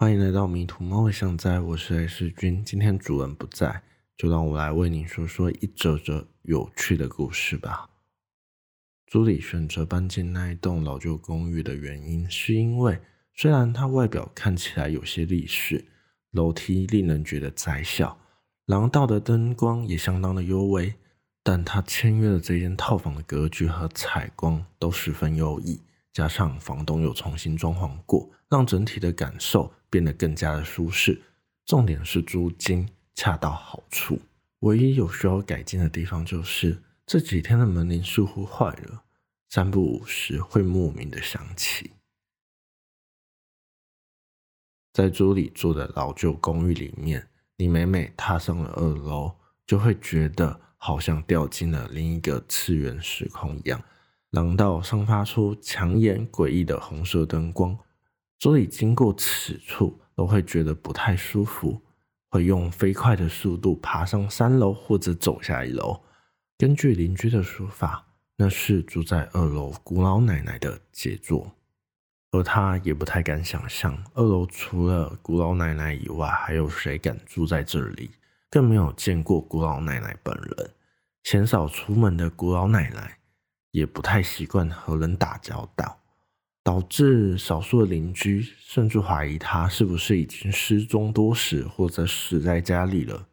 欢迎来到迷途猫的相在，我是 S 君。今天主人不在，就让我来为你说说一则则有趣的故事吧。朱莉选择搬进那一栋老旧公寓的原因，是因为虽然它外表看起来有些历史，楼梯令人觉得窄小，廊道的灯光也相当的幽微，但他签约的这间套房的格局和采光都十分优异。加上房东又重新装潢过，让整体的感受变得更加的舒适。重点是租金恰到好处，唯一有需要改进的地方就是这几天的门铃似乎坏了，三不五时会莫名的响起。在朱里住的老旧公寓里面，你每每踏上了二楼，就会觉得好像掉进了另一个次元时空一样。廊道散发出抢眼诡异的红色灯光，所以经过此处都会觉得不太舒服，会用飞快的速度爬上三楼或者走下一楼。根据邻居的说法，那是住在二楼古老奶奶的杰作，而他也不太敢想象二楼除了古老奶奶以外，还有谁敢住在这里，更没有见过古老奶奶本人，鲜少出门的古老奶奶。也不太习惯和人打交道，导致少数的邻居甚至怀疑他是不是已经失踪多时，或者死在家里了，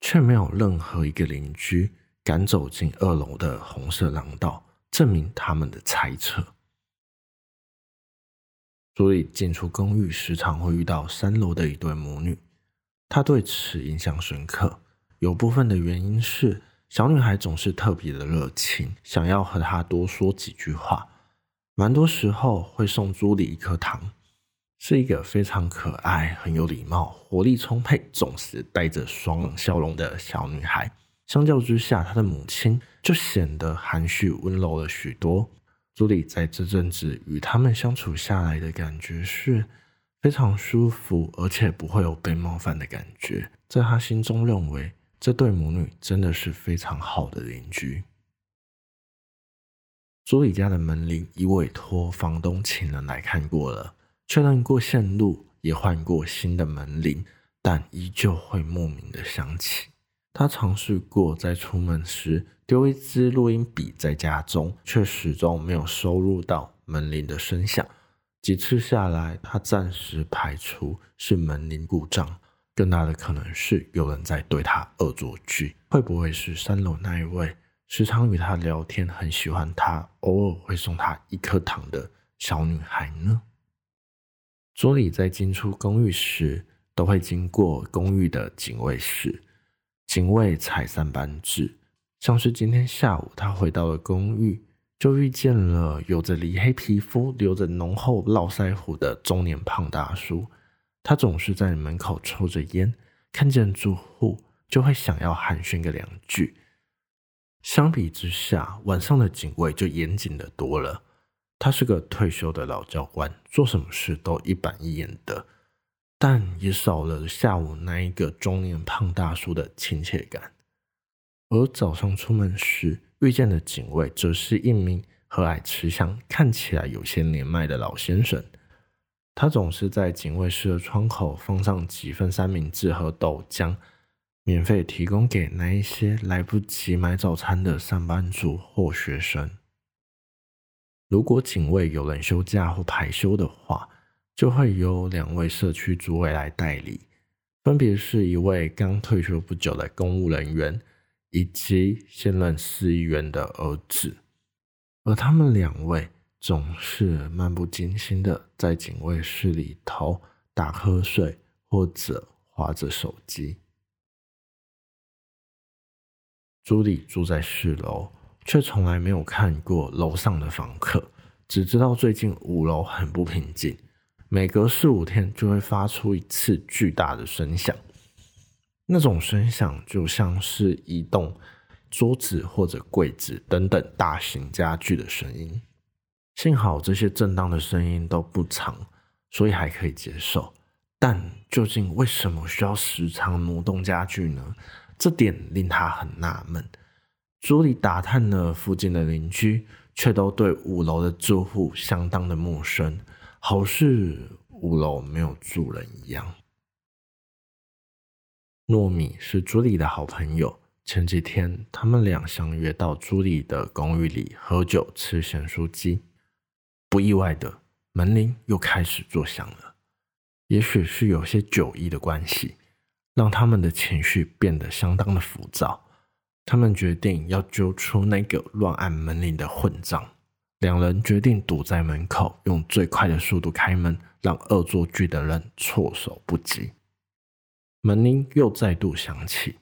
却没有任何一个邻居敢走进二楼的红色廊道，证明他们的猜测。所以进出公寓时常会遇到三楼的一对母女，他对此印象深刻，有部分的原因是。小女孩总是特别的热情，想要和她多说几句话。蛮多时候会送朱莉一颗糖，是一个非常可爱、很有礼貌、活力充沛、总是带着爽朗笑容的小女孩。相较之下，她的母亲就显得含蓄温柔了许多。朱莉在这阵子与他们相处下来的感觉是非常舒服，而且不会有被冒犯的感觉。在她心中认为。这对母女真的是非常好的邻居。朱莉家的门铃已委托房东请人来看过了，确认过线路，也换过新的门铃，但依旧会莫名的响起。他尝试过在出门时丢一支录音笔在家中，却始终没有收录到门铃的声响。几次下来，他暂时排除是门铃故障。更大的可能是有人在对他恶作剧，会不会是三楼那一位时常与他聊天、很喜欢他、偶尔会送他一颗糖的小女孩呢？朱莉在进出公寓时都会经过公寓的警卫室，警卫踩三班制。像是今天下午，他回到了公寓，就遇见了有着黧黑皮肤、留着浓厚络腮胡的中年胖大叔。他总是在门口抽着烟，看见住户就会想要寒暄个两句。相比之下，晚上的警卫就严谨的多了。他是个退休的老教官，做什么事都一板一眼的，但也少了下午那一个中年胖大叔的亲切感。而早上出门时遇见的警卫，则是一名和蔼慈祥、看起来有些年迈的老先生。他总是在警卫室的窗口放上几份三明治和豆浆，免费提供给那一些来不及买早餐的上班族或学生。如果警卫有人休假或排休的话，就会由两位社区主委来代理，分别是一位刚退休不久的公务人员，以及现任市议员的儿子，而他们两位。总是漫不经心的在警卫室里头打瞌睡，或者划着手机。朱莉住在四楼，却从来没有看过楼上的房客，只知道最近五楼很不平静，每隔四五天就会发出一次巨大的声响，那种声响就像是移动桌子或者柜子等等大型家具的声音。幸好这些震荡的声音都不长，所以还可以接受。但究竟为什么需要时常挪动家具呢？这点令他很纳闷。朱莉打探了附近的邻居，却都对五楼的住户相当的陌生，好似五楼没有住人一样。糯米是朱莉的好朋友，前几天他们俩相约到朱莉的公寓里喝酒吃咸酥鸡，不意外的门铃又开始作响了。也许是有些酒意的关系，让他们的情绪变得相当的浮躁。他们决定要揪出那个乱按门铃的混账。两人决定堵在门口，用最快的速度开门，让恶作剧的人措手不及。门铃又再度响起，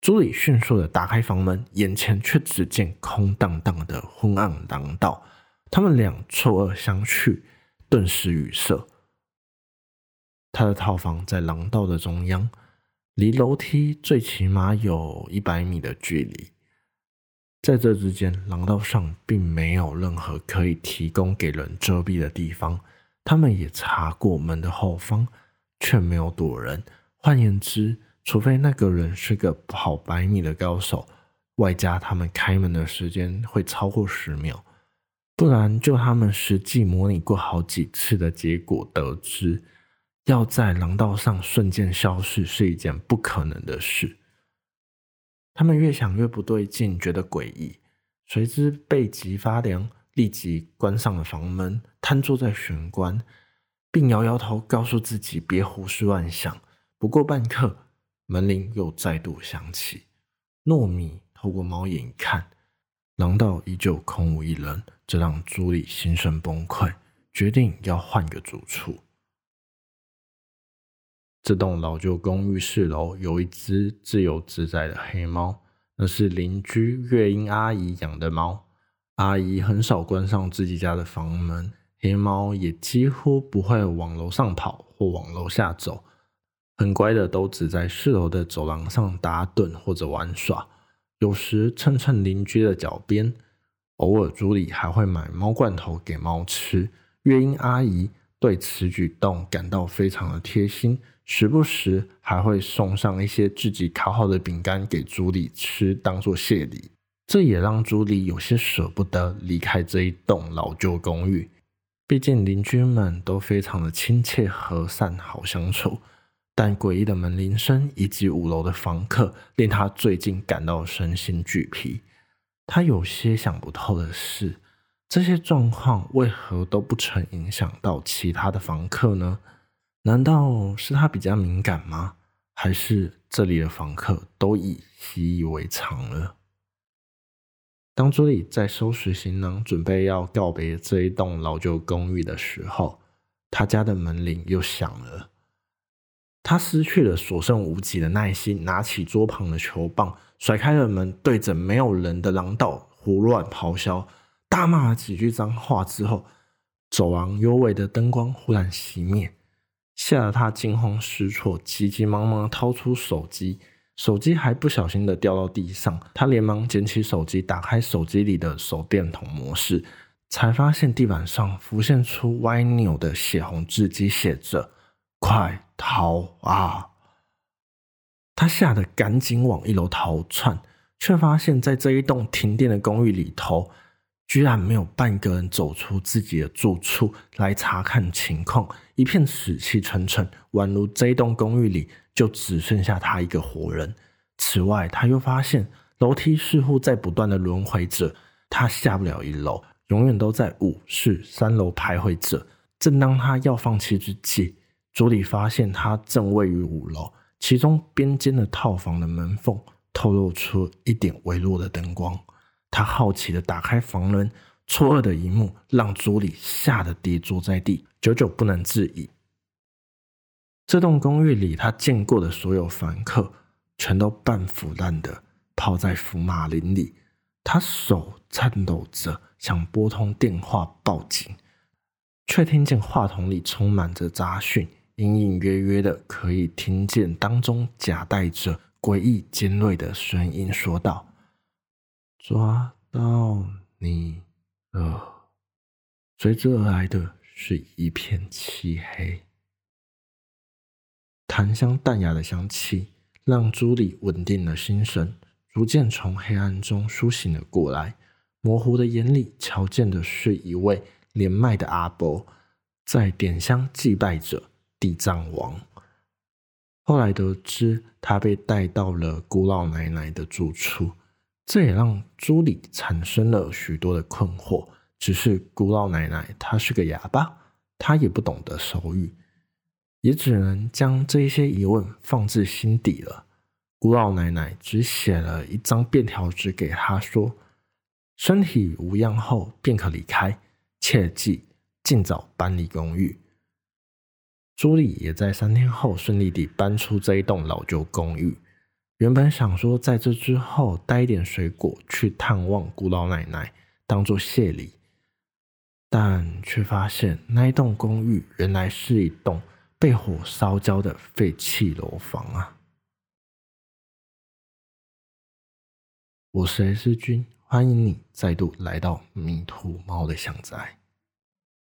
朱莉迅速的打开房门，眼前却只见空荡荡的昏暗廊道。他们俩错愕相觑，顿时语塞。他的套房在廊道的中央，离楼梯最起码有一百米的距离。在这之间，廊道上并没有任何可以提供给人遮蔽的地方。他们也查过门的后方，却没有躲人。换言之，除非那个人是个跑百米的高手，外加他们开门的时间会超过十秒，不然就他们实际模拟过好几次的结果得知，要在廊道上瞬间消失是一件不可能的事。他们越想越不对劲，觉得诡异，随之背脊发凉，立即关上了房门，瘫坐在玄关，并摇摇头，告诉自己别胡思乱想。不过半刻，门铃又再度响起。糯米透过猫眼一看，廊道依旧空无一人，这让朱莉心生崩溃，决定要换个住处。这栋老旧公寓四楼有一只自由自在的黑猫，那是邻居月英阿姨养的猫。阿姨很少关上自己家的房门，黑猫也几乎不会往楼上跑或往楼下走，很乖的都只在四楼的走廊上打盹或者玩耍，有时蹭蹭邻居的脚边。偶尔，朱莉还会买猫罐头给猫吃。月英阿姨对此举动感到非常的贴心。时不时还会送上一些自己烤好的饼干给朱莉吃，当做谢礼。这也让朱莉有些舍不得离开这一栋老旧公寓。毕竟邻居们都非常的亲切和善，好相处。但诡异的门铃声以及五楼的房客，令他最近感到身心俱疲。他有些想不透的是，这些状况为何都不曾影响到其他的房客呢？难道是他比较敏感吗？还是这里的房客都已习以为常了？当朱莉在收拾行囊，准备要告别这一栋老旧公寓的时候，他家的门铃又响了。他失去了所剩无几的耐心，拿起桌旁的球棒，甩开了门，对着没有人的廊道胡乱咆哮，大骂了几句脏话之后，走廊幽微的灯光忽然熄灭。吓得他惊慌失措，急急忙忙掏出手机，手机还不小心的掉到地上。他连忙捡起手机，打开手机里的手电筒模式，才发现地板上浮现出歪扭的血红字迹，写着“快逃啊！”他吓得赶紧往一楼逃窜，却发现在这一栋停电的公寓里头。居然没有半个人走出自己的住处来查看情况，一片死气沉沉，宛如这一栋公寓里就只剩下他一个活人。此外，他又发现楼梯似乎在不断的轮回着，他下不了一楼，永远都在五、四、三楼徘徊着。正当他要放弃之际，朱莉发现他正位于五楼，其中边间的套房的门缝透露出一点微弱的灯光。他好奇的打开房门，错愕的一幕让朱莉吓得跌坐在地，久久不能自已。这栋公寓里，他见过的所有房客，全都半腐烂的泡在福马林里。他手颤抖着想拨通电话报警，却听见话筒里充满着杂讯，隐隐约约的可以听见当中夹带着诡异尖锐的声音说道。抓到你了！随之而来的是一片漆黑。檀香淡雅的香气让朱莉稳定了心神，逐渐从黑暗中苏醒了过来。模糊的眼里瞧见的是一位年迈的阿伯，在点香祭拜着地藏王。后来得知，他被带到了古老奶奶的住处，这也让朱莉产生了许多的困惑。只是古老奶奶她是个哑巴，她也不懂得手语，也只能将这些疑问放置心底了。古老奶奶只写了一张便条纸给他说：“身体无恙后便可离开，切记尽早搬离公寓。”朱莉也在三天后顺利地搬出这一栋老旧公寓。原本想说在这之后带一点水果去探望古老奶奶，当做谢礼，但却发现那一栋公寓原来是一栋被火烧焦的废弃楼房啊！我是 S 君，欢迎你再度来到迷途猫的巷宅。